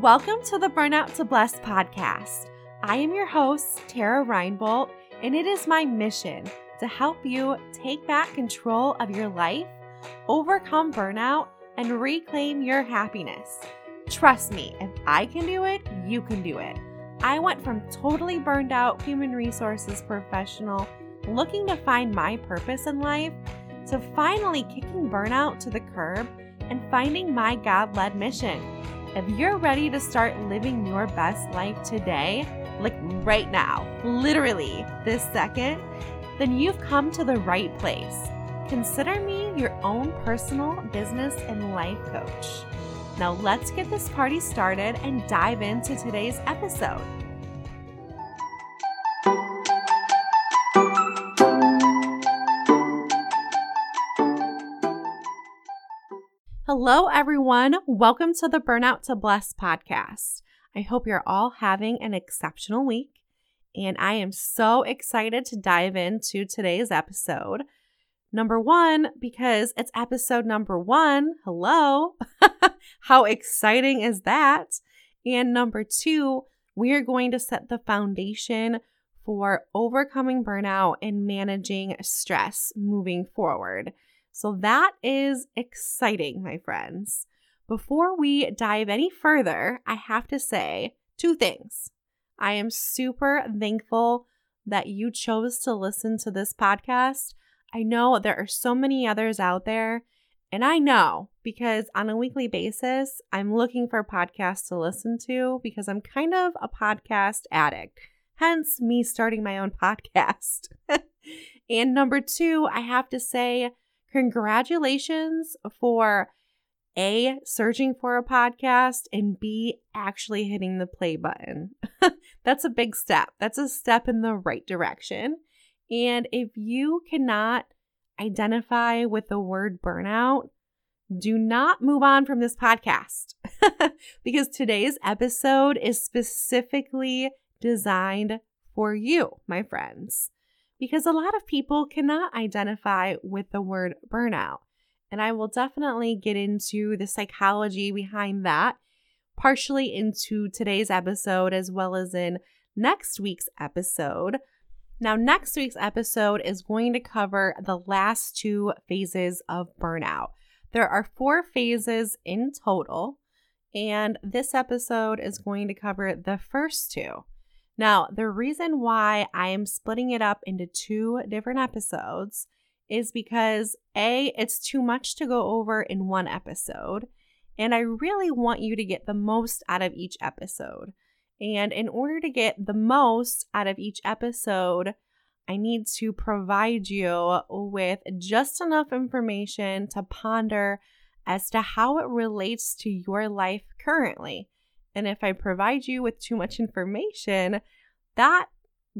Welcome to the Burnout to Bliss podcast. I am your host, Tara Reinbolt, and it is my mission to help you take back control of your life, overcome burnout, and reclaim your happiness. Trust me, if I can do it, you can do it. I went from totally burned out human resources professional looking to find my purpose in life to finally kicking burnout to the curb and finding my God led mission if you're ready to start living your best life today, like right now, literally this second, then you've come to the right place. Consider me your own personal business and life coach. Now, let's get this party started and dive into today's episode. Hello, everyone. Welcome to the Burnout to Bliss podcast. I hope you're all having an exceptional week, and I am so excited to dive into today's episode. Number one, because it's episode number one. Hello. How exciting is that? And number two, we are going to set the foundation for overcoming burnout and managing stress moving forward. So that is exciting, my friends. Before we dive any further, I have to say two things. I am super thankful that you chose to listen to this podcast. I know there are so many others out there, and I know because on a weekly basis, I'm looking for podcasts to listen to because I'm kind of a podcast addict, hence me starting my own podcast. and number two, I have to say, congratulations for A, searching for a podcast, and B, actually hitting the play button. That's a big step. That's a step in the right direction. And if you cannot identify with the word burnout, do not move on from this podcast because today's episode is specifically designed for you, my friends because a lot of people cannot identify with the word burnout. And I will definitely get into the psychology behind that, partially into today's episode as well as in next week's episode. Now, next week's episode is going to cover the last two phases of burnout. There are four phases in total, and this episode is going to cover the first two. Now, the reason why I am splitting it up into two different episodes is because A, it's too much to go over in one episode, and I really want you to get the most out of each episode. And in order to get the most out of each episode, I need to provide you with just enough information to ponder as to how it relates to your life currently. And if I provide you with too much information, that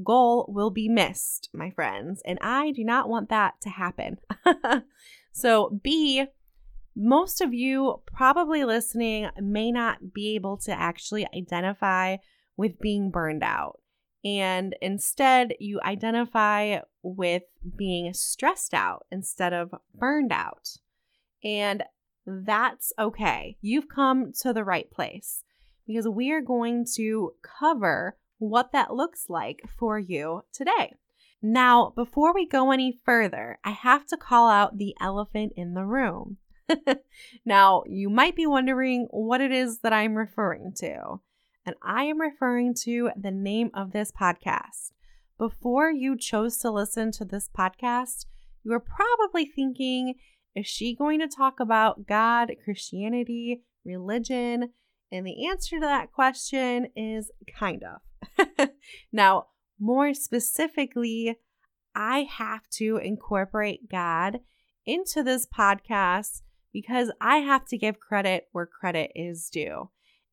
goal will be missed, my friends. And I do not want that to happen. so, B, most of you probably listening may not be able to actually identify with being burned out. And instead, you identify with being stressed out instead of burned out. And that's okay. You've come to the right place because we are going to cover what that looks like for you today. Now, before we go any further, I have to call out the elephant in the room. now, you might be wondering what it is that I'm referring to, and I am referring to the name of this podcast. Before you chose to listen to this podcast, you were probably thinking, is she going to talk about God, Christianity, religion? And the answer to that question is kind of. now, more specifically, I have to incorporate God into this podcast because I have to give credit where credit is due.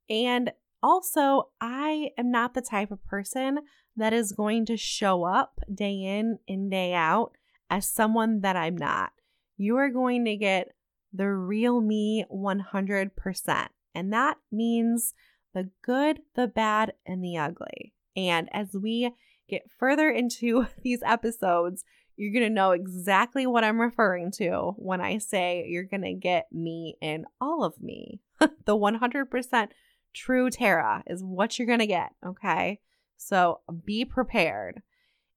And also, I am not the type of person that is going to show up day in and day out as someone that I'm not. You are going to get the real me 100%. And that means the good, the bad, and the ugly. And as we get further into these episodes, you're going to know exactly what I'm referring to when I say you're going to get me in all of me, the 100% true Tara is what you're going to get. Okay. So be prepared.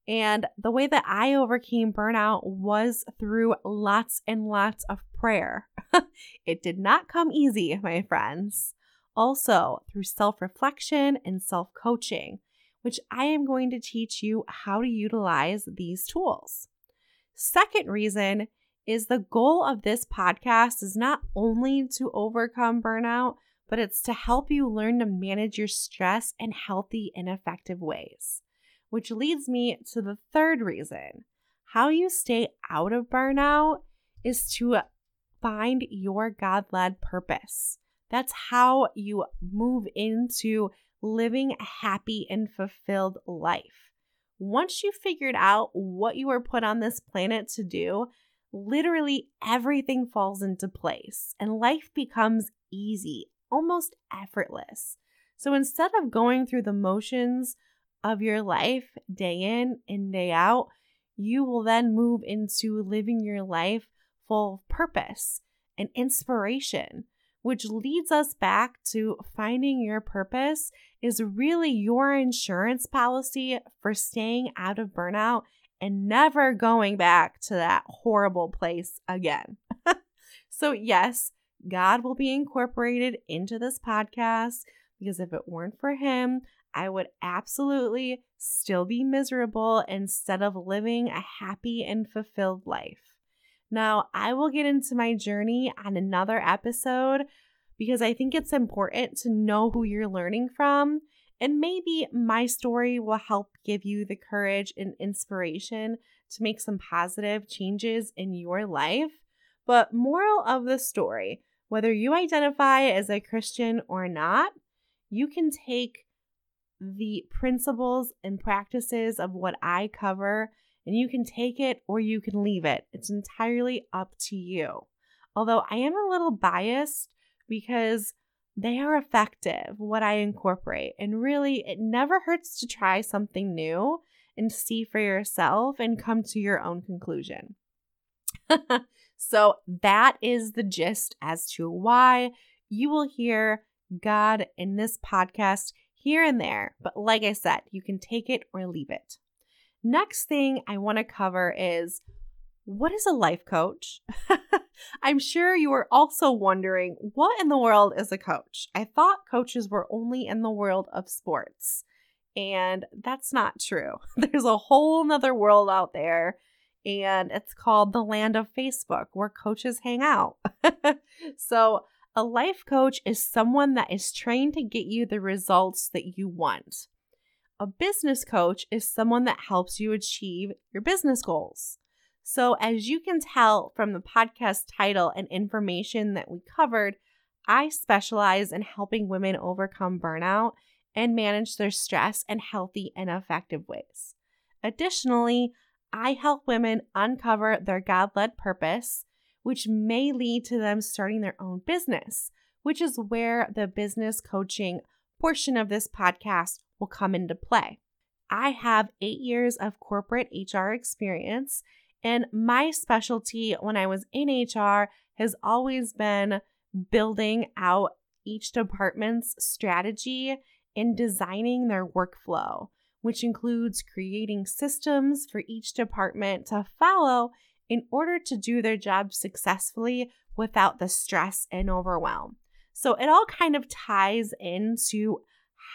And the way that I overcame burnout was through lots and lots of prayer. it did not come easy, my friends. Also, through self reflection and self coaching, which I am going to teach you how to utilize these tools. Second reason is the goal of this podcast is not only to overcome burnout, but it's to help you learn to manage your stress in healthy and effective ways. Which leads me to the third reason how you stay out of burnout is to find your God led purpose. That's how you move into living a happy and fulfilled life. Once you figured out what you were put on this planet to do, literally everything falls into place and life becomes easy, almost effortless. So instead of going through the motions of your life day in and day out, you will then move into living your life full of purpose and inspiration, which leads us back to finding your purpose is really your insurance policy for staying out of burnout and never going back to that horrible place again. so, yes, God will be incorporated into this podcast because if it weren't for Him, I would absolutely still be miserable instead of living a happy and fulfilled life. Now, I will get into my journey on another episode because I think it's important to know who you're learning from and maybe my story will help give you the courage and inspiration to make some positive changes in your life. But, moral of the story whether you identify as a Christian or not, you can take the principles and practices of what I cover and you can take it or you can leave it. It's entirely up to you. Although I am a little biased because they are effective, what I incorporate. And really, it never hurts to try something new and see for yourself and come to your own conclusion. so, that is the gist as to why you will hear God in this podcast here and there. But like I said, you can take it or leave it. Next thing I want to cover is what is a life coach? I'm sure you are also wondering what in the world is a coach? I thought coaches were only in the world of sports. And that's not true. There's a whole nother world out there, and it's called the land of Facebook where coaches hang out. so, a life coach is someone that is trained to get you the results that you want. A business coach is someone that helps you achieve your business goals. So, as you can tell from the podcast title and information that we covered, I specialize in helping women overcome burnout and manage their stress in healthy and effective ways. Additionally, I help women uncover their God led purpose, which may lead to them starting their own business, which is where the business coaching portion of this podcast will come into play. I have eight years of corporate HR experience and my specialty when I was in HR has always been building out each department's strategy and designing their workflow, which includes creating systems for each department to follow in order to do their job successfully without the stress and overwhelm. So it all kind of ties into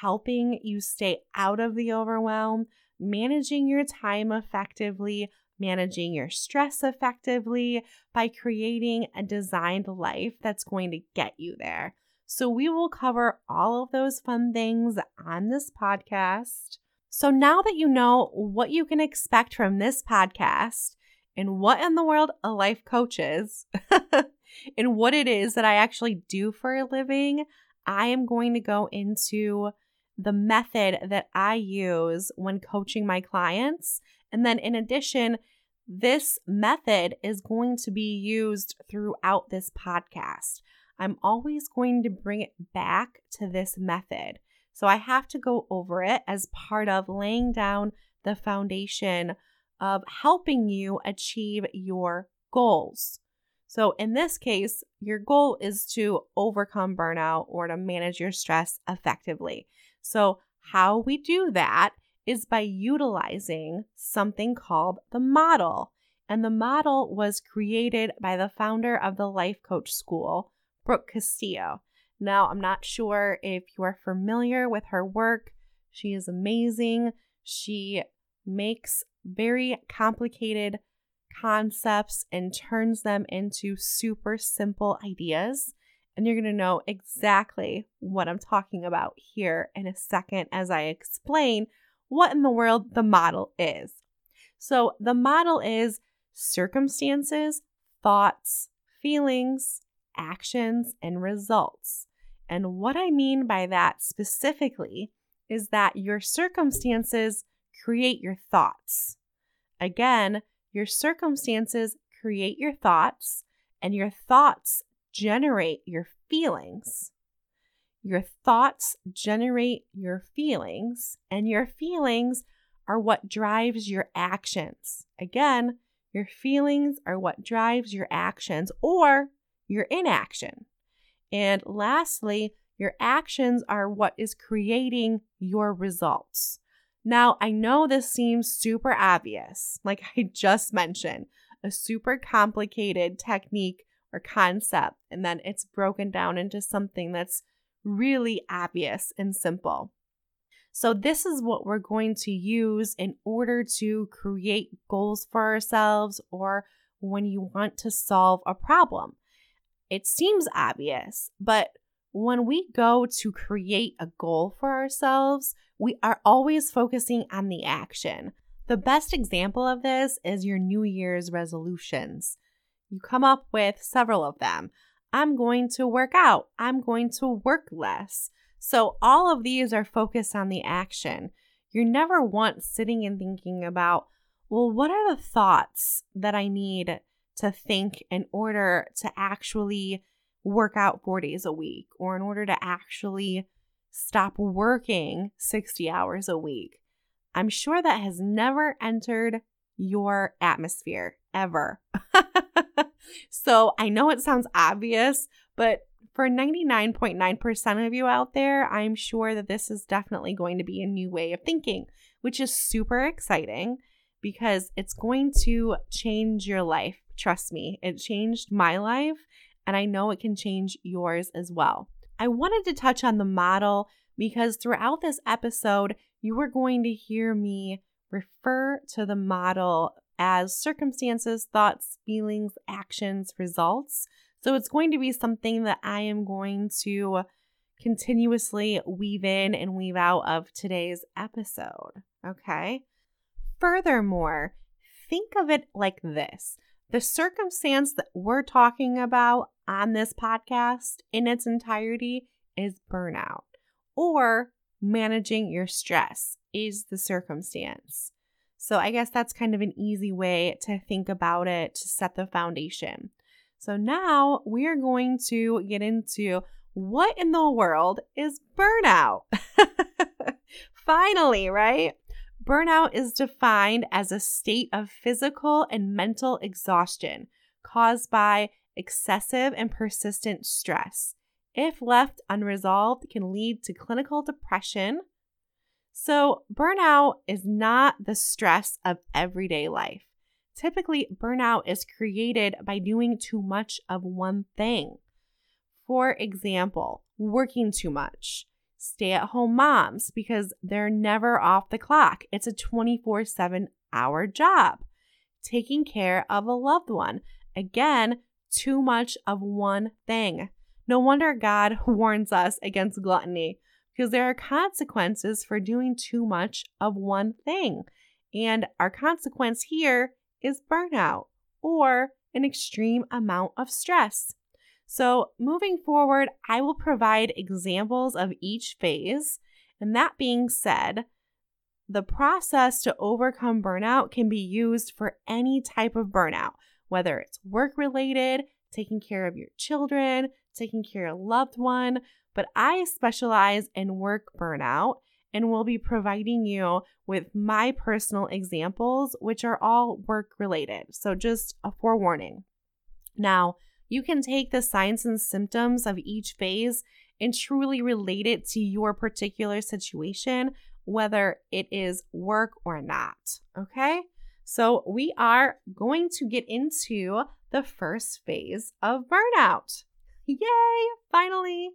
helping you stay out of the overwhelm, managing your time effectively, managing your stress effectively by creating a designed life that's going to get you there. So, we will cover all of those fun things on this podcast. So, now that you know what you can expect from this podcast and what in the world a life coach is and what it is that I actually do for a living, I am going to go into the method that I use when coaching my clients and then, in addition, this method is going to be used throughout this podcast. I'm always going to bring it back to this method. So I have to go over it as part of laying down the foundation of helping you achieve your goals. So, in this case, your goal is to overcome burnout or to manage your stress effectively. So, how we do that is by utilizing something called the model. And the model was created by the founder of the Life Coach School, Brooke Castillo. Now, I'm not sure if you are familiar with her work. She is amazing. She makes very complicated concepts and turns them into super simple ideas. And you're going to know exactly what I'm talking about here in a second as I explain what in the world the model is. So, the model is circumstances, thoughts, feelings, actions, and results. And what I mean by that specifically is that your circumstances create your thoughts. Again, your circumstances create your thoughts, and your thoughts generate your feelings. Your thoughts generate your feelings, and your feelings are what drives your actions. Again, your feelings are what drives your actions or your inaction. And lastly, your actions are what is creating your results. Now, I know this seems super obvious, like I just mentioned, a super complicated technique or concept, and then it's broken down into something that's really obvious and simple. So, this is what we're going to use in order to create goals for ourselves or when you want to solve a problem. It seems obvious, but when we go to create a goal for ourselves, we are always focusing on the action. The best example of this is your New Year's resolutions. You come up with several of them. I'm going to work out. I'm going to work less. So, all of these are focused on the action. You're never once sitting and thinking about, well, what are the thoughts that I need to think in order to actually work out four days a week or in order to actually stop working 60 hours a week. I'm sure that has never entered your atmosphere ever. so I know it sounds obvious, but for 99.9% of you out there, I'm sure that this is definitely going to be a new way of thinking, which is super exciting because it's going to change your life. Trust me, it changed my life, and I know it can change yours as well. I wanted to touch on the model because throughout this episode, you are going to hear me refer to the model as circumstances, thoughts, feelings, actions, results. So it's going to be something that I am going to continuously weave in and weave out of today's episode. Okay. Furthermore, think of it like this the circumstance that we're talking about on this podcast in its entirety is burnout or managing your stress is the circumstance. So I guess that's kind of an easy way to think about it to set the foundation. So now we are going to get into what in the world is burnout? Finally, right? Burnout is defined as a state of physical and mental exhaustion caused by excessive and persistent stress. If left unresolved, can lead to clinical depression. So, burnout is not the stress of everyday life. Typically, burnout is created by doing too much of one thing. For example, working too much, stay at home moms because they're never off the clock. It's a 24 7 hour job. Taking care of a loved one. Again, too much of one thing. No wonder God warns us against gluttony because there are consequences for doing too much of one thing. And our consequence here is burnout or an extreme amount of stress. So, moving forward, I will provide examples of each phase. And that being said, the process to overcome burnout can be used for any type of burnout, whether it's work related, taking care of your children, taking care of a loved one. But I specialize in work burnout and will be providing you with my personal examples, which are all work related. So, just a forewarning. Now, you can take the signs and symptoms of each phase and truly relate it to your particular situation, whether it is work or not. Okay? So, we are going to get into the first phase of burnout. Yay! Finally!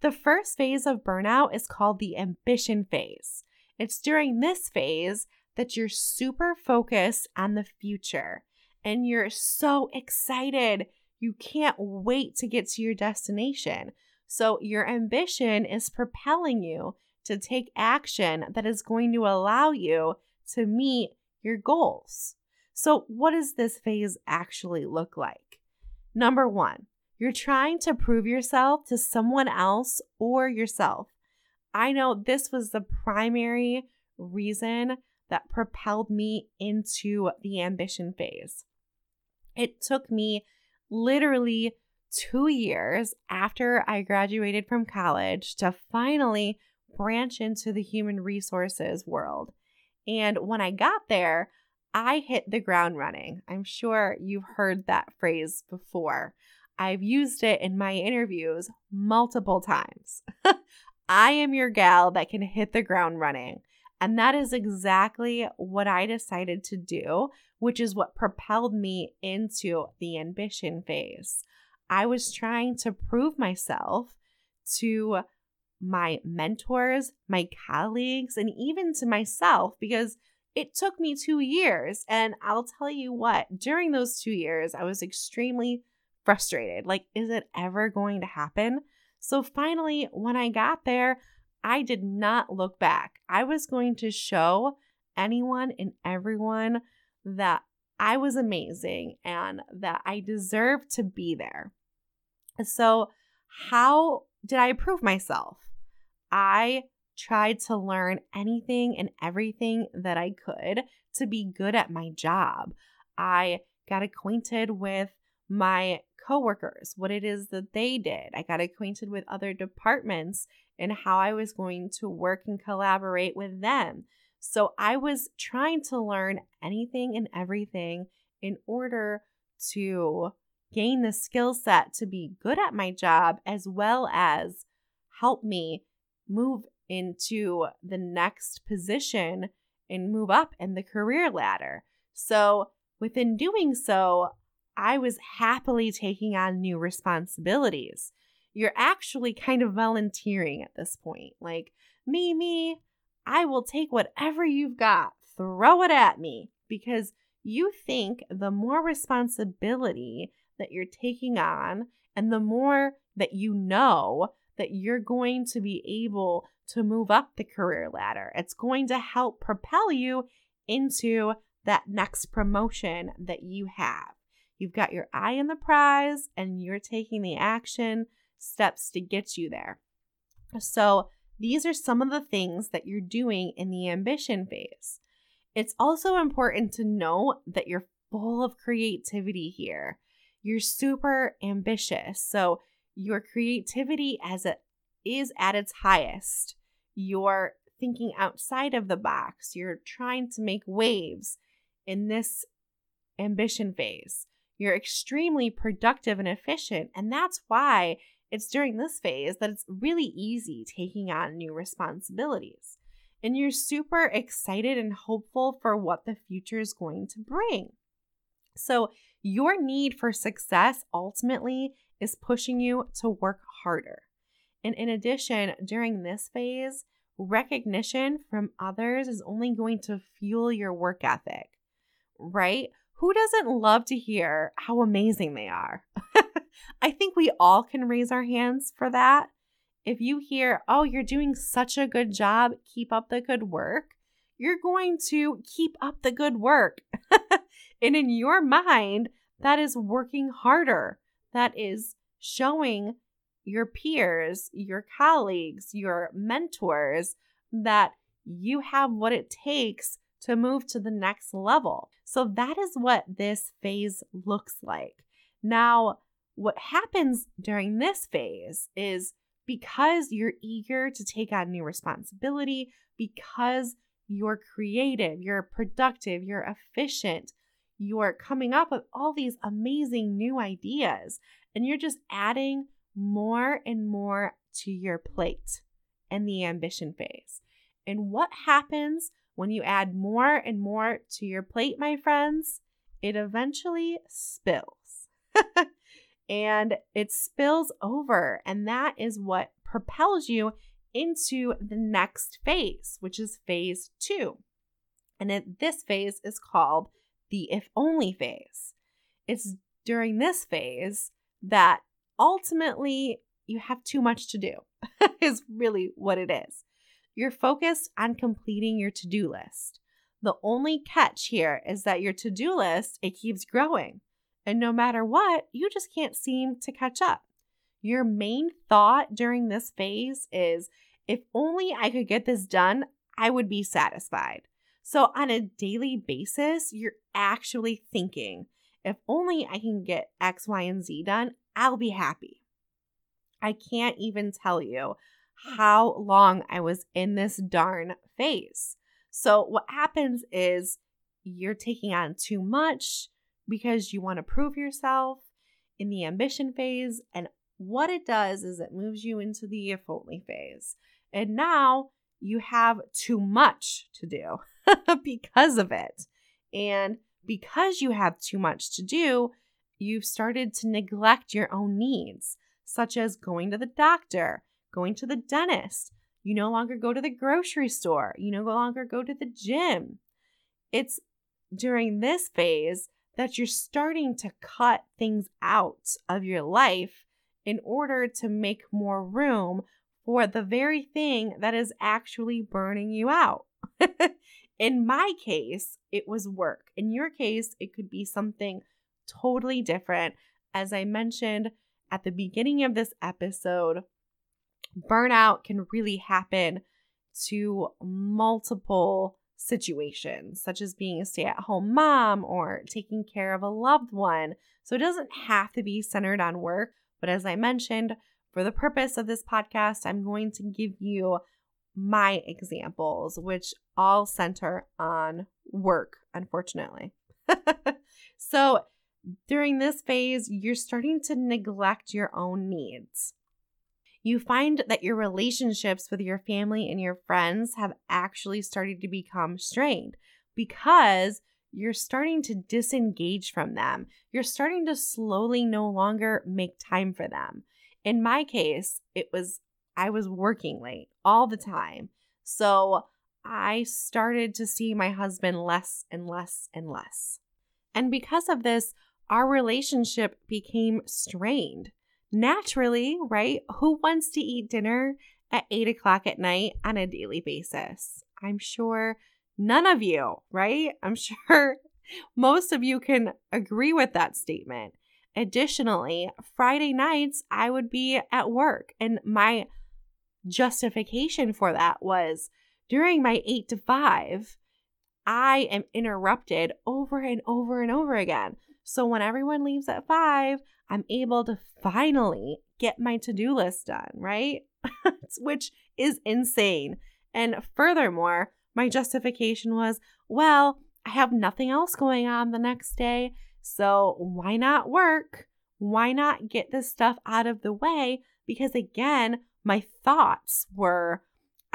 The first phase of burnout is called the ambition phase. It's during this phase that you're super focused on the future and you're so excited. You can't wait to get to your destination. So, your ambition is propelling you to take action that is going to allow you to meet your goals. So, what does this phase actually look like? Number one, you're trying to prove yourself to someone else or yourself. I know this was the primary reason that propelled me into the ambition phase. It took me literally two years after I graduated from college to finally branch into the human resources world. And when I got there, I hit the ground running. I'm sure you've heard that phrase before. I've used it in my interviews multiple times. I am your gal that can hit the ground running. And that is exactly what I decided to do, which is what propelled me into the ambition phase. I was trying to prove myself to my mentors, my colleagues, and even to myself because it took me two years. And I'll tell you what, during those two years, I was extremely frustrated. Like, is it ever going to happen? So finally, when I got there, I did not look back. I was going to show anyone and everyone that I was amazing and that I deserved to be there. So, how did I prove myself? I tried to learn anything and everything that I could to be good at my job. I got acquainted with my coworkers, what it is that they did. I got acquainted with other departments and how I was going to work and collaborate with them. So I was trying to learn anything and everything in order to gain the skill set to be good at my job as well as help me move into the next position and move up in the career ladder. So, within doing so, I was happily taking on new responsibilities. You're actually kind of volunteering at this point. Like, me, me, I will take whatever you've got, throw it at me, because you think the more responsibility that you're taking on and the more that you know that you're going to be able to move up the career ladder. It's going to help propel you into that next promotion that you have. You've got your eye on the prize and you're taking the action steps to get you there. So, these are some of the things that you're doing in the ambition phase. It's also important to know that you're full of creativity here. You're super ambitious. So, your creativity as it is at its highest. You're thinking outside of the box. You're trying to make waves in this ambition phase. You're extremely productive and efficient. And that's why it's during this phase that it's really easy taking on new responsibilities. And you're super excited and hopeful for what the future is going to bring. So, your need for success ultimately is pushing you to work harder. And in addition, during this phase, recognition from others is only going to fuel your work ethic, right? Who doesn't love to hear how amazing they are? I think we all can raise our hands for that. If you hear, oh, you're doing such a good job, keep up the good work, you're going to keep up the good work. and in your mind, that is working harder. That is showing your peers, your colleagues, your mentors that you have what it takes to move to the next level. So that is what this phase looks like. Now, what happens during this phase is because you're eager to take on new responsibility, because you're creative, you're productive, you're efficient, you are coming up with all these amazing new ideas and you're just adding more and more to your plate in the ambition phase. And what happens when you add more and more to your plate, my friends? It eventually spills. and it spills over. And that is what propels you into the next phase, which is phase two. And it, this phase is called the if only phase. It's during this phase that ultimately you have too much to do, is really what it is. You're focused on completing your to do list. The only catch here is that your to do list, it keeps growing. And no matter what, you just can't seem to catch up. Your main thought during this phase is if only I could get this done, I would be satisfied. So, on a daily basis, you're actually thinking, if only I can get X, Y, and Z done, I'll be happy. I can't even tell you how long I was in this darn phase. So, what happens is you're taking on too much because you want to prove yourself in the ambition phase. And what it does is it moves you into the if only phase. And now you have too much to do. because of it. And because you have too much to do, you've started to neglect your own needs, such as going to the doctor, going to the dentist. You no longer go to the grocery store. You no longer go to the gym. It's during this phase that you're starting to cut things out of your life in order to make more room for the very thing that is actually burning you out. In my case, it was work. In your case, it could be something totally different. As I mentioned at the beginning of this episode, burnout can really happen to multiple situations, such as being a stay at home mom or taking care of a loved one. So it doesn't have to be centered on work. But as I mentioned, for the purpose of this podcast, I'm going to give you my examples, which all center on work, unfortunately. so during this phase, you're starting to neglect your own needs. You find that your relationships with your family and your friends have actually started to become strained because you're starting to disengage from them. You're starting to slowly no longer make time for them. In my case, it was I was working late all the time. So I started to see my husband less and less and less. And because of this, our relationship became strained. Naturally, right? Who wants to eat dinner at eight o'clock at night on a daily basis? I'm sure none of you, right? I'm sure most of you can agree with that statement. Additionally, Friday nights I would be at work and my justification for that was during my eight to five, I am interrupted over and over and over again. So when everyone leaves at five, I'm able to finally get my to do list done, right? Which is insane. And furthermore, my justification was well, I have nothing else going on the next day. So why not work? Why not get this stuff out of the way? Because again, my thoughts were,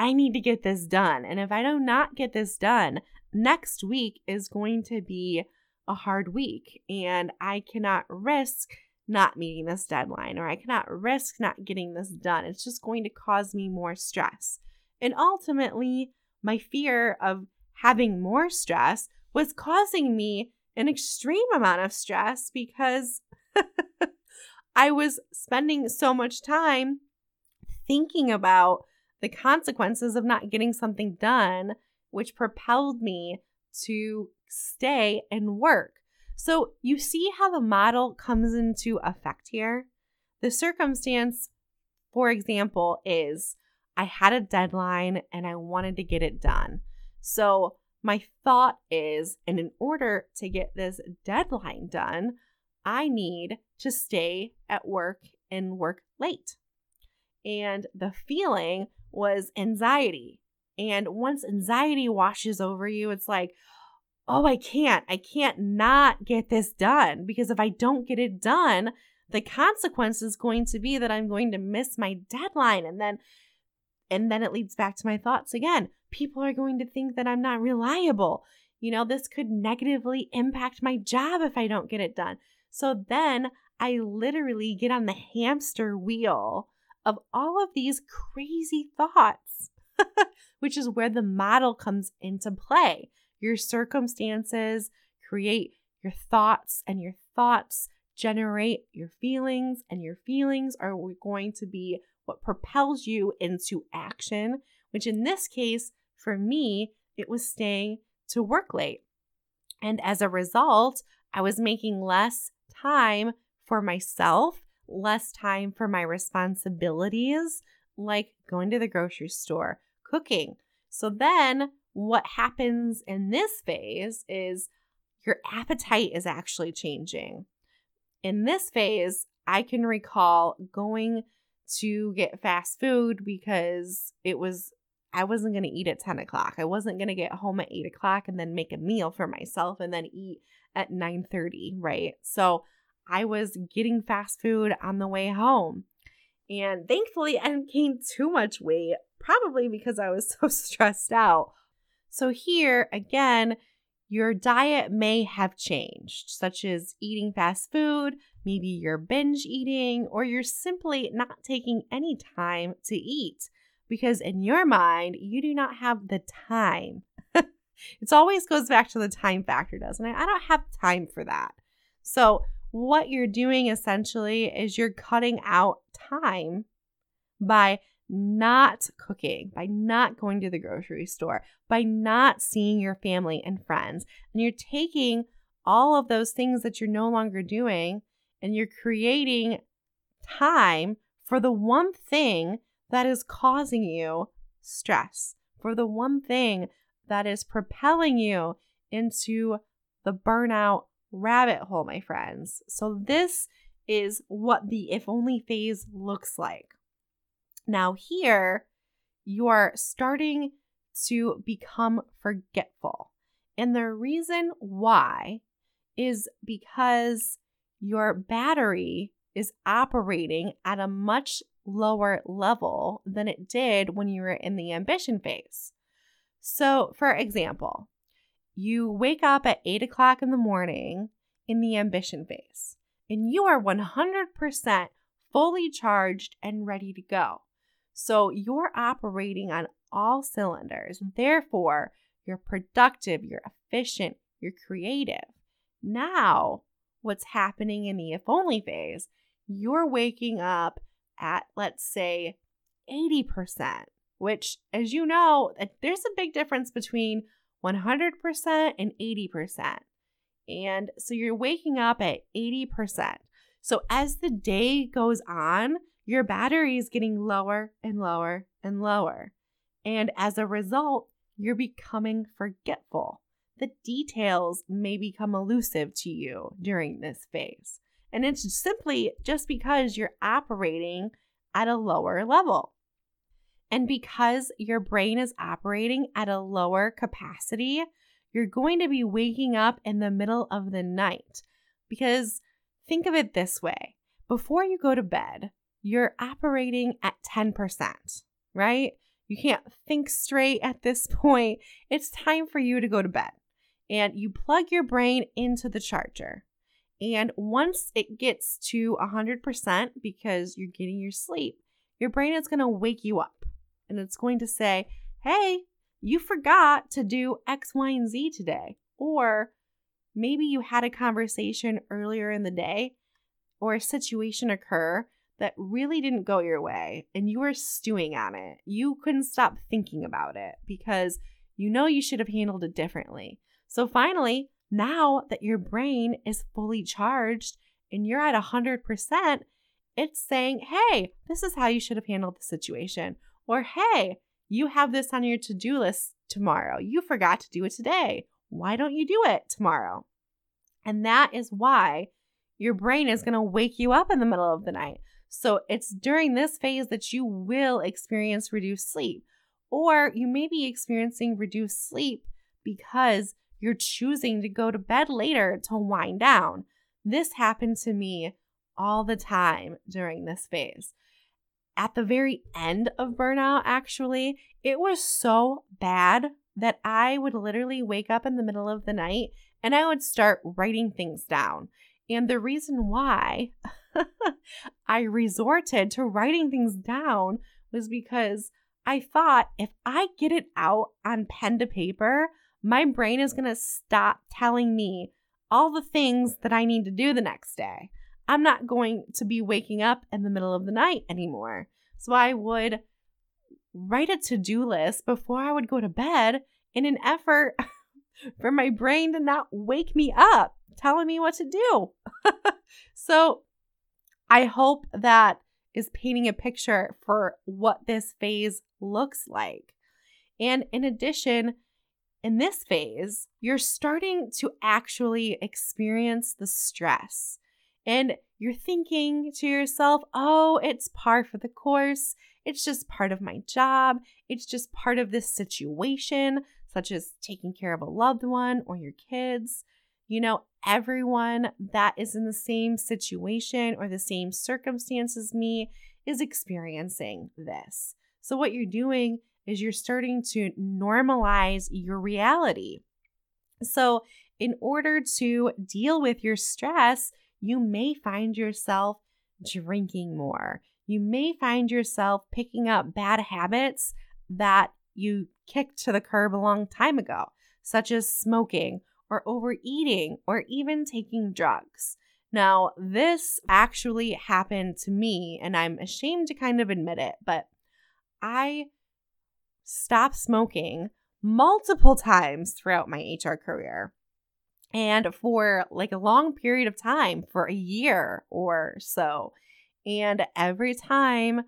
I need to get this done. And if I do not get this done, next week is going to be a hard week. And I cannot risk not meeting this deadline or I cannot risk not getting this done. It's just going to cause me more stress. And ultimately, my fear of having more stress was causing me an extreme amount of stress because I was spending so much time thinking about the consequences of not getting something done, which propelled me to stay and work. So, you see how the model comes into effect here? The circumstance, for example, is I had a deadline and I wanted to get it done. So, my thought is, and in order to get this deadline done, I need to stay at work and work late. And the feeling was anxiety. And once anxiety washes over you, it's like, oh, I can't, I can't not get this done because if I don't get it done, the consequence is going to be that I'm going to miss my deadline. And then, and then it leads back to my thoughts again. People are going to think that I'm not reliable. You know, this could negatively impact my job if I don't get it done. So then I literally get on the hamster wheel of all of these crazy thoughts, which is where the model comes into play. Your circumstances create your thoughts, and your thoughts generate your feelings, and your feelings are going to be what propels you into action, which in this case, for me, it was staying to work late. And as a result, I was making less time for myself, less time for my responsibilities, like going to the grocery store, cooking. So then what happens in this phase is your appetite is actually changing. In this phase, I can recall going to get fast food because it was I wasn't going to eat at 10 o'clock. I wasn't going to get home at 8 o'clock and then make a meal for myself and then eat at 9 30, right? So I was getting fast food on the way home. And thankfully, I didn't gain too much weight, probably because I was so stressed out. So, here again, your diet may have changed, such as eating fast food, maybe you're binge eating, or you're simply not taking any time to eat because in your mind, you do not have the time. it always goes back to the time factor, doesn't it? I don't have time for that. So, what you're doing essentially is you're cutting out time by not cooking, by not going to the grocery store, by not seeing your family and friends. And you're taking all of those things that you're no longer doing and you're creating time for the one thing that is causing you stress, for the one thing that is propelling you into the burnout rabbit hole, my friends. So, this is what the if only phase looks like. Now, here you are starting to become forgetful. And the reason why is because your battery is operating at a much lower level than it did when you were in the ambition phase. So, for example, you wake up at 8 o'clock in the morning in the ambition phase, and you are 100% fully charged and ready to go. So you're operating on all cylinders. Therefore, you're productive, you're efficient, you're creative. Now, what's happening in the if only phase, you're waking up at, let's say, 80%, which, as you know, there's a big difference between 100% and 80%. And so you're waking up at 80%. So as the day goes on, your battery is getting lower and lower and lower. And as a result, you're becoming forgetful. The details may become elusive to you during this phase. And it's simply just because you're operating at a lower level. And because your brain is operating at a lower capacity, you're going to be waking up in the middle of the night. Because think of it this way before you go to bed, you're operating at 10%, right? You can't think straight at this point. It's time for you to go to bed. And you plug your brain into the charger. And once it gets to 100% because you're getting your sleep, your brain is going to wake you up and it's going to say, hey, you forgot to do X, Y, and Z today. Or maybe you had a conversation earlier in the day or a situation occur that really didn't go your way and you were stewing on it. You couldn't stop thinking about it because you know you should have handled it differently. So finally, now that your brain is fully charged and you're at 100%, it's saying, hey, this is how you should have handled the situation. Or, hey, you have this on your to do list tomorrow. You forgot to do it today. Why don't you do it tomorrow? And that is why your brain is going to wake you up in the middle of the night. So it's during this phase that you will experience reduced sleep. Or you may be experiencing reduced sleep because you're choosing to go to bed later to wind down. This happened to me all the time during this phase. At the very end of burnout, actually, it was so bad that I would literally wake up in the middle of the night and I would start writing things down. And the reason why I resorted to writing things down was because I thought if I get it out on pen to paper, my brain is going to stop telling me all the things that I need to do the next day. I'm not going to be waking up in the middle of the night anymore. So I would write a to do list before I would go to bed in an effort for my brain to not wake me up telling me what to do. so I hope that is painting a picture for what this phase looks like. And in addition, in this phase, you're starting to actually experience the stress. And you're thinking to yourself, oh, it's par for the course. It's just part of my job. It's just part of this situation, such as taking care of a loved one or your kids. You know, everyone that is in the same situation or the same circumstance as me is experiencing this. So, what you're doing is you're starting to normalize your reality. So, in order to deal with your stress, you may find yourself drinking more. You may find yourself picking up bad habits that you kicked to the curb a long time ago, such as smoking or overeating or even taking drugs. Now, this actually happened to me, and I'm ashamed to kind of admit it, but I stopped smoking multiple times throughout my HR career. And for like a long period of time, for a year or so. And every time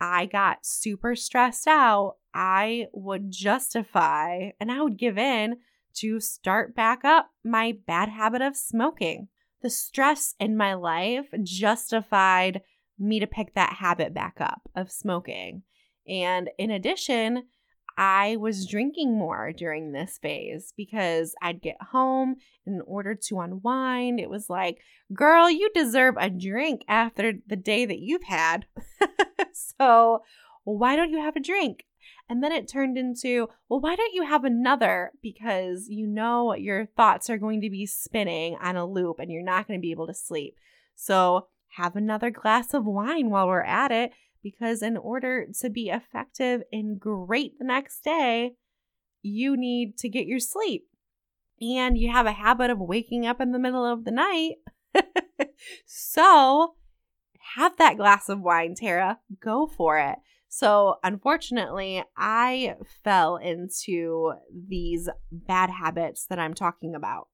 I got super stressed out, I would justify and I would give in to start back up my bad habit of smoking. The stress in my life justified me to pick that habit back up of smoking. And in addition, I was drinking more during this phase because I'd get home in order to unwind. It was like, girl, you deserve a drink after the day that you've had. so, why don't you have a drink? And then it turned into, well, why don't you have another? Because you know your thoughts are going to be spinning on a loop and you're not going to be able to sleep. So have another glass of wine while we're at it. Because in order to be effective and great the next day, you need to get your sleep. And you have a habit of waking up in the middle of the night. so have that glass of wine, Tara. Go for it. So, unfortunately, I fell into these bad habits that I'm talking about.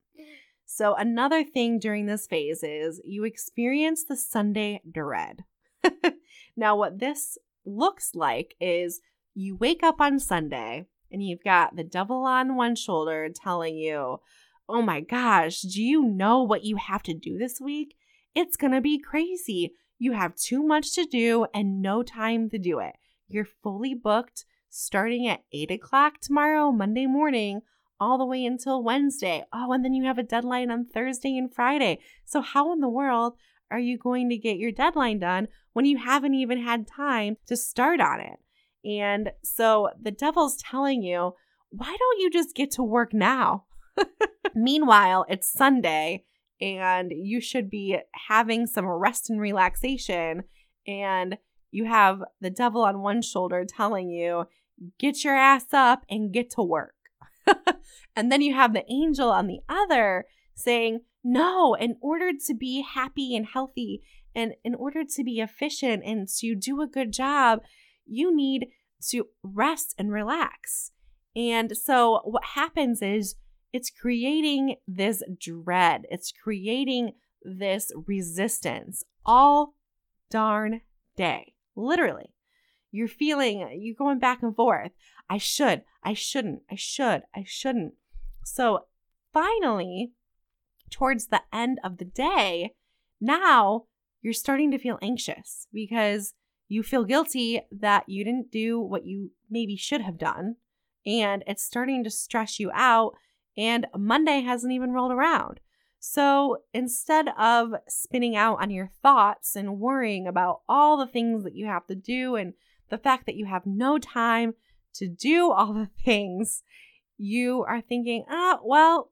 So, another thing during this phase is you experience the Sunday dread. now, what this looks like is you wake up on Sunday and you've got the devil on one shoulder telling you, Oh my gosh, do you know what you have to do this week? It's going to be crazy. You have too much to do and no time to do it. You're fully booked starting at 8 o'clock tomorrow, Monday morning, all the way until Wednesday. Oh, and then you have a deadline on Thursday and Friday. So, how in the world are you going to get your deadline done when you haven't even had time to start on it? And so the devil's telling you, why don't you just get to work now? Meanwhile, it's Sunday and you should be having some rest and relaxation. And you have the devil on one shoulder telling you, get your ass up and get to work. and then you have the angel on the other saying, no, in order to be happy and healthy and in order to be efficient and to do a good job, you need to rest and relax. And so what happens is it's creating this dread, it's creating this resistance all darn day. Literally. You're feeling, you're going back and forth. I should, I shouldn't, I should, I shouldn't. So finally, towards the end of the day, now you're starting to feel anxious because you feel guilty that you didn't do what you maybe should have done. And it's starting to stress you out. and Monday hasn't even rolled around. So instead of spinning out on your thoughts and worrying about all the things that you have to do and the fact that you have no time to do all the things, you are thinking, ah, well,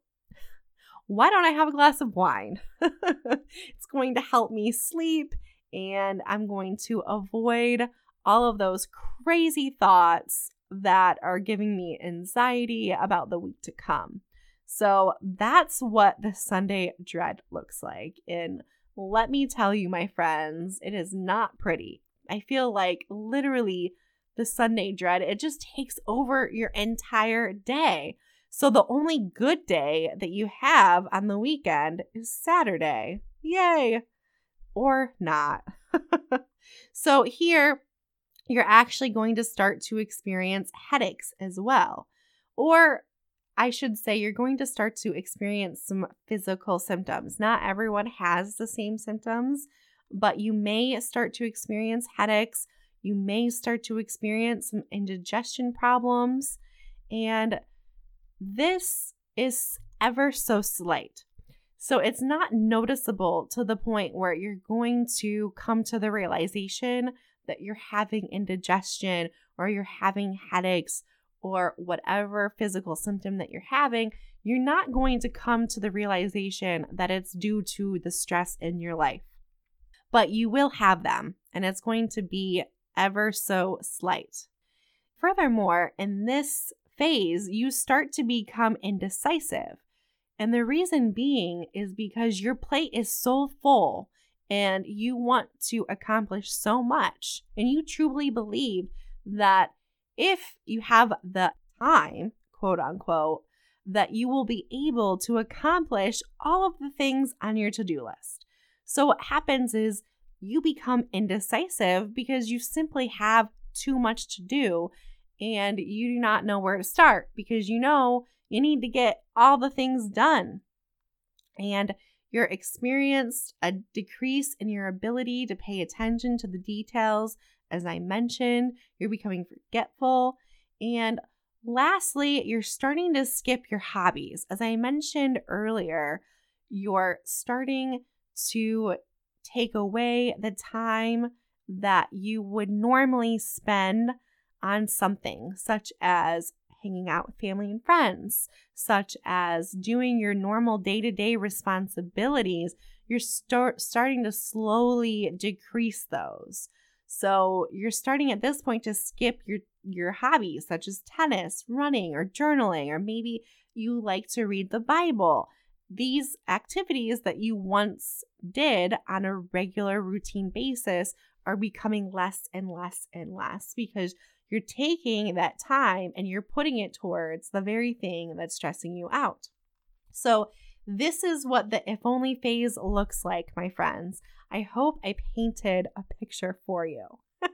why don't I have a glass of wine? it's going to help me sleep and I'm going to avoid all of those crazy thoughts that are giving me anxiety about the week to come. So that's what the Sunday dread looks like. And let me tell you, my friends, it is not pretty. I feel like literally the Sunday dread, it just takes over your entire day. So the only good day that you have on the weekend is Saturday. Yay! Or not. so here, you're actually going to start to experience headaches as well. Or I should say, you're going to start to experience some physical symptoms. Not everyone has the same symptoms, but you may start to experience headaches. You may start to experience some indigestion problems. And this is ever so slight. So it's not noticeable to the point where you're going to come to the realization that you're having indigestion or you're having headaches or whatever physical symptom that you're having, you're not going to come to the realization that it's due to the stress in your life. But you will have them, and it's going to be ever so slight. Furthermore, in this phase, you start to become indecisive. And the reason being is because your plate is so full and you want to accomplish so much. And you truly believe that if you have the time, quote unquote, that you will be able to accomplish all of the things on your to do list. So, what happens is you become indecisive because you simply have too much to do and you do not know where to start because you know you need to get all the things done. And you're experienced a decrease in your ability to pay attention to the details. As I mentioned, you're becoming forgetful. And lastly, you're starting to skip your hobbies. As I mentioned earlier, you're starting to take away the time that you would normally spend on something, such as hanging out with family and friends, such as doing your normal day to day responsibilities, you're start, starting to slowly decrease those. So you're starting at this point to skip your your hobbies such as tennis, running, or journaling, or maybe you like to read the Bible. These activities that you once did on a regular routine basis are becoming less and less and less because you're taking that time and you're putting it towards the very thing that's stressing you out. So, this is what the if only phase looks like, my friends. I hope I painted a picture for you.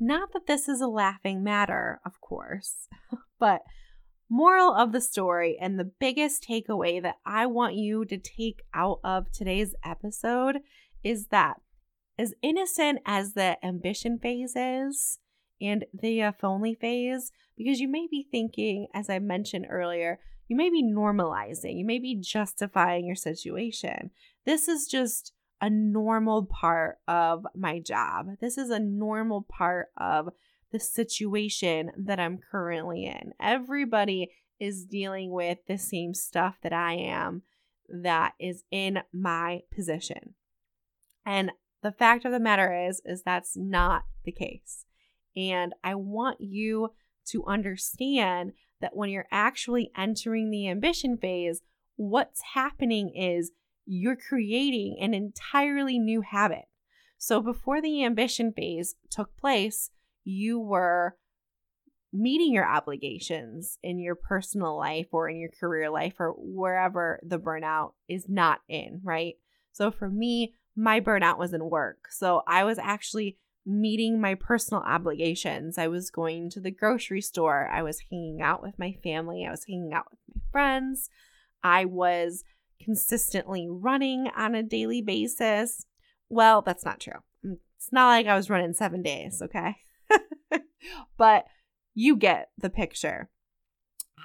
Not that this is a laughing matter, of course, but moral of the story and the biggest takeaway that I want you to take out of today's episode is that as innocent as the ambition phase is, and the uh, if only phase because you may be thinking, as I mentioned earlier, you may be normalizing, you may be justifying your situation. This is just a normal part of my job. This is a normal part of the situation that I'm currently in. Everybody is dealing with the same stuff that I am that is in my position. And the fact of the matter is is that's not the case. And I want you to understand that when you're actually entering the ambition phase, what's happening is you're creating an entirely new habit. So before the ambition phase took place, you were meeting your obligations in your personal life or in your career life or wherever the burnout is not in, right? So for me, my burnout was in work. So I was actually meeting my personal obligations. I was going to the grocery store. I was hanging out with my family. I was hanging out with my friends. I was consistently running on a daily basis. Well, that's not true. Mm, it's not like I was running seven days, okay? but you get the picture.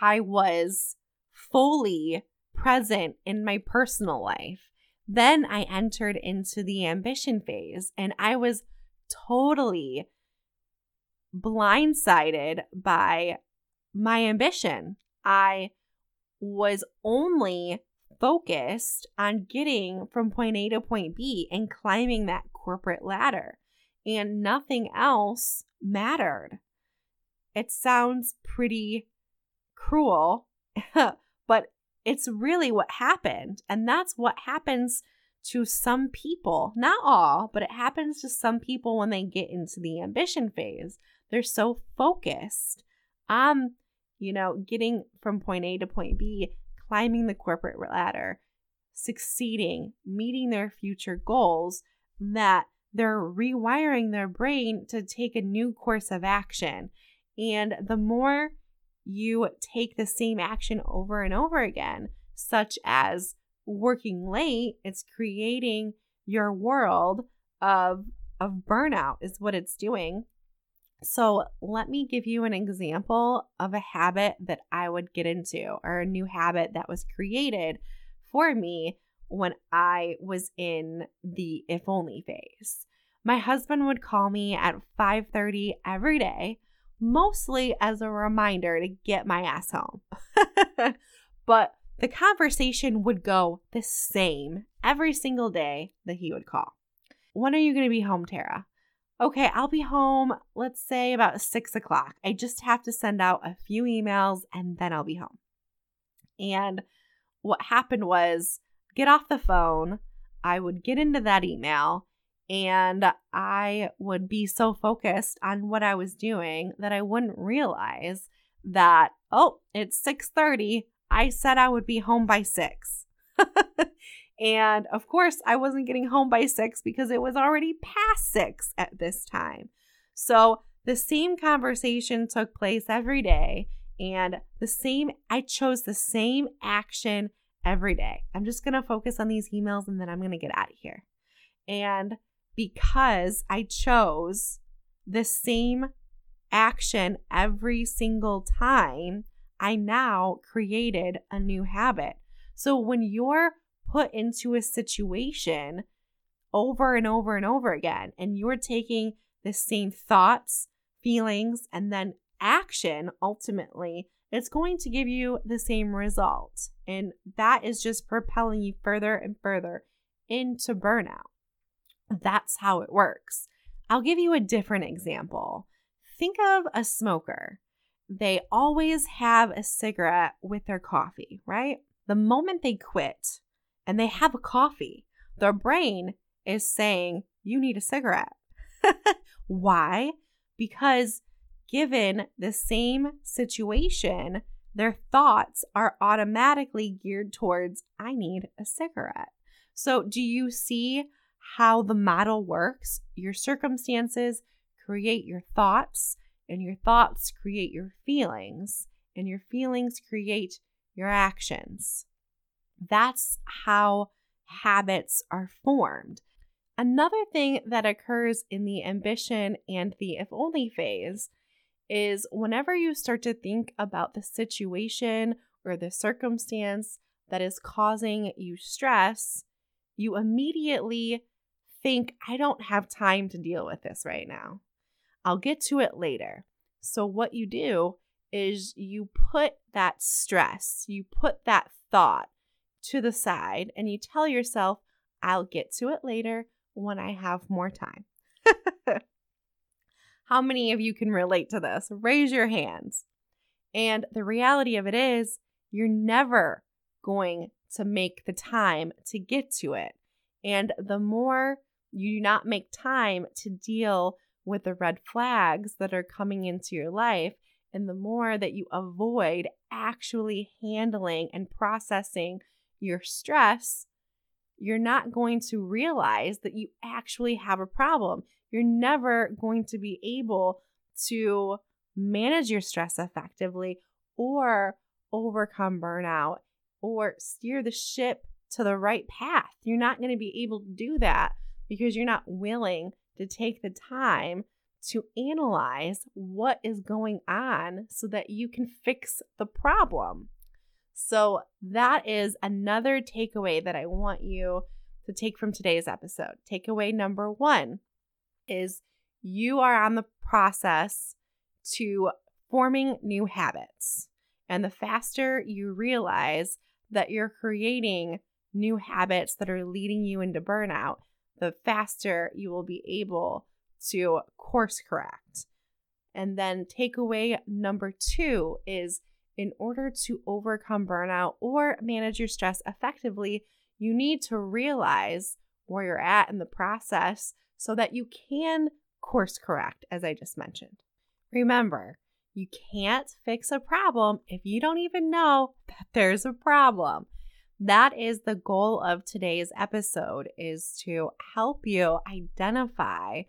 I was fully present in my personal life. Then I entered into the ambition phase and I was totally blindsided by my ambition. I was only focused on getting from point A to point B and climbing that corporate ladder, and nothing else mattered. It sounds pretty cruel, but it's really what happened. And that's what happens to some people, not all, but it happens to some people when they get into the ambition phase. They're so focused on, you know, getting from point A to point B, climbing the corporate ladder, succeeding, meeting their future goals that they're rewiring their brain to take a new course of action. And the more you take the same action over and over again, such as working late, it's creating your world of of burnout is what it's doing. So, let me give you an example of a habit that I would get into or a new habit that was created for me when I was in the if only phase. My husband would call me at 5:30 every day, mostly as a reminder to get my ass home. but the conversation would go the same every single day that he would call. When are you going to be home, Tara? Okay, I'll be home, let's say about six o'clock. I just have to send out a few emails and then I'll be home. And what happened was, get off the phone, I would get into that email, and I would be so focused on what I was doing that I wouldn't realize that, oh, it's 6:30. I said I would be home by 6. and of course, I wasn't getting home by 6 because it was already past 6 at this time. So, the same conversation took place every day and the same I chose the same action every day. I'm just going to focus on these emails and then I'm going to get out of here. And because I chose the same action every single time, I now created a new habit. So when you're put into a situation over and over and over again, and you're taking the same thoughts, feelings, and then action ultimately, it's going to give you the same result. And that is just propelling you further and further into burnout. That's how it works. I'll give you a different example. Think of a smoker they always have a cigarette with their coffee, right? The moment they quit and they have a coffee, their brain is saying, You need a cigarette. Why? Because given the same situation, their thoughts are automatically geared towards, I need a cigarette. So, do you see how the model works? Your circumstances create your thoughts and your thoughts create your feelings, and your feelings create your actions. That's how habits are formed. Another thing that occurs in the ambition and the if only phase is whenever you start to think about the situation or the circumstance that is causing you stress, you immediately think, I don't have time to deal with this right now. I'll get to it later. So, what you do is you put that stress, you put that thought to the side, and you tell yourself, I'll get to it later when I have more time. How many of you can relate to this? Raise your hands. And the reality of it is, you're never going to make the time to get to it. And the more you do not make time to deal with the red flags that are coming into your life. And the more that you avoid actually handling and processing your stress, you're not going to realize that you actually have a problem. You're never going to be able to manage your stress effectively or overcome burnout or steer the ship to the right path. You're not going to be able to do that because you're not willing to take the time to analyze what is going on so that you can fix the problem. So, that is another takeaway that I want you to take from today's episode. Takeaway number one is you are on the process to forming new habits. And the faster you realize that you're creating new habits that are leading you into burnout, the faster you will be able to course correct. And then takeaway number two is in order to overcome burnout or manage your stress effectively, you need to realize where you're at in the process so that you can course correct, as I just mentioned. Remember, you can't fix a problem if you don't even know that there's a problem. That is the goal of today's episode is to help you identify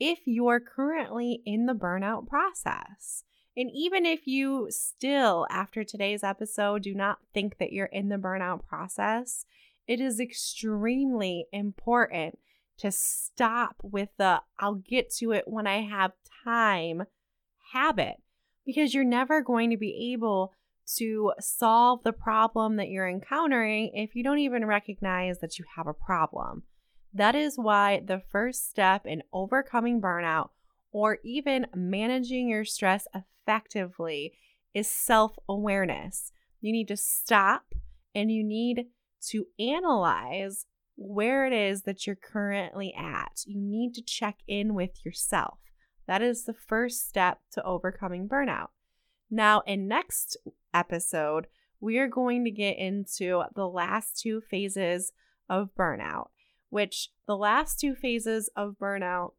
if you're currently in the burnout process. And even if you still, after today's episode, do not think that you're in the burnout process, it is extremely important to stop with the I'll get to it when I have time habit because you're never going to be able to solve the problem that you're encountering if you don't even recognize that you have a problem. That is why the first step in overcoming burnout or even managing your stress effectively is self awareness. You need to stop and you need to analyze where it is that you're currently at. You need to check in with yourself. That is the first step to overcoming burnout. Now, in next episode, we are going to get into the last two phases of burnout, which the last two phases of burnout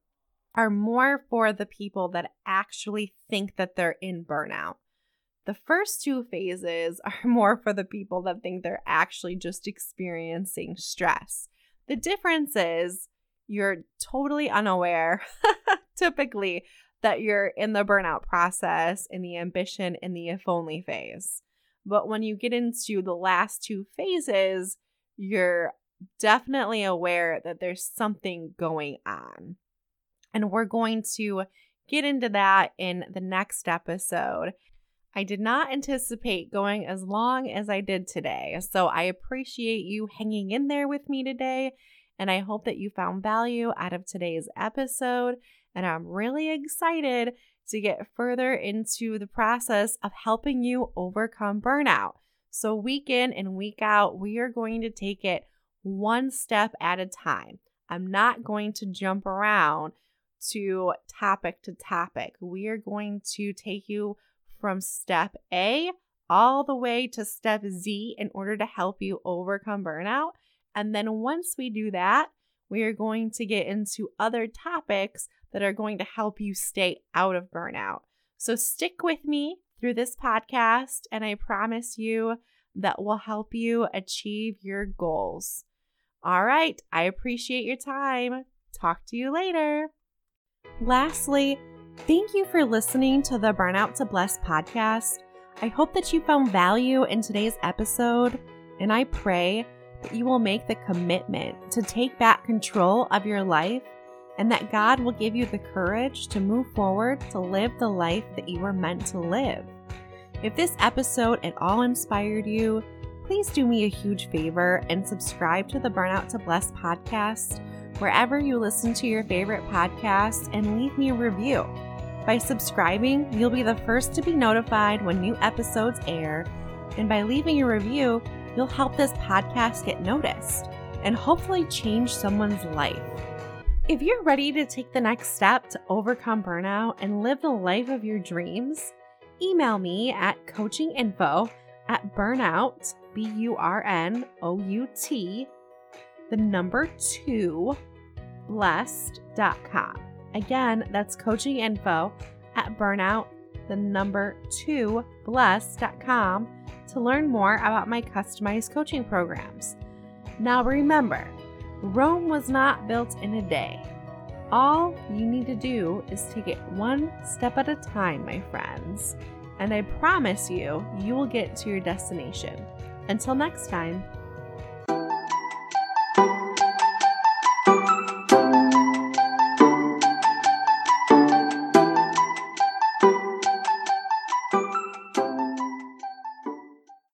are more for the people that actually think that they're in burnout. The first two phases are more for the people that think they're actually just experiencing stress. The difference is you're totally unaware, typically, that you're in the burnout process, in the ambition, in the if only phase. But when you get into the last two phases, you're definitely aware that there's something going on. And we're going to get into that in the next episode. I did not anticipate going as long as I did today. So I appreciate you hanging in there with me today. And I hope that you found value out of today's episode. And I'm really excited to get further into the process of helping you overcome burnout. So, week in and week out, we are going to take it one step at a time. I'm not going to jump around to topic to topic. We are going to take you from step A all the way to step Z in order to help you overcome burnout. And then once we do that, we are going to get into other topics that are going to help you stay out of burnout. So stick with me through this podcast, and I promise you that will help you achieve your goals. All right, I appreciate your time. Talk to you later. Lastly, thank you for listening to the Burnout to Bliss podcast. I hope that you found value in today's episode, and I pray that you will make the commitment to take back control of your life and that God will give you the courage to move forward to live the life that you were meant to live. If this episode at all inspired you, please do me a huge favor and subscribe to the Burnout to Bliss podcast wherever you listen to your favorite podcast and leave me a review. By subscribing, you'll be the first to be notified when new episodes air, and by leaving a review, you'll help this podcast get noticed and hopefully change someone's life. If you're ready to take the next step to overcome burnout and live the life of your dreams, email me at coachinginfo at burnout, B U R N O U T, the number two, blessed.com. Again, that's coachinginfo at burnout, the number two, blessed.com to learn more about my customized coaching programs. Now remember, Rome was not built in a day. All you need to do is take it one step at a time, my friends, and I promise you, you will get to your destination. Until next time.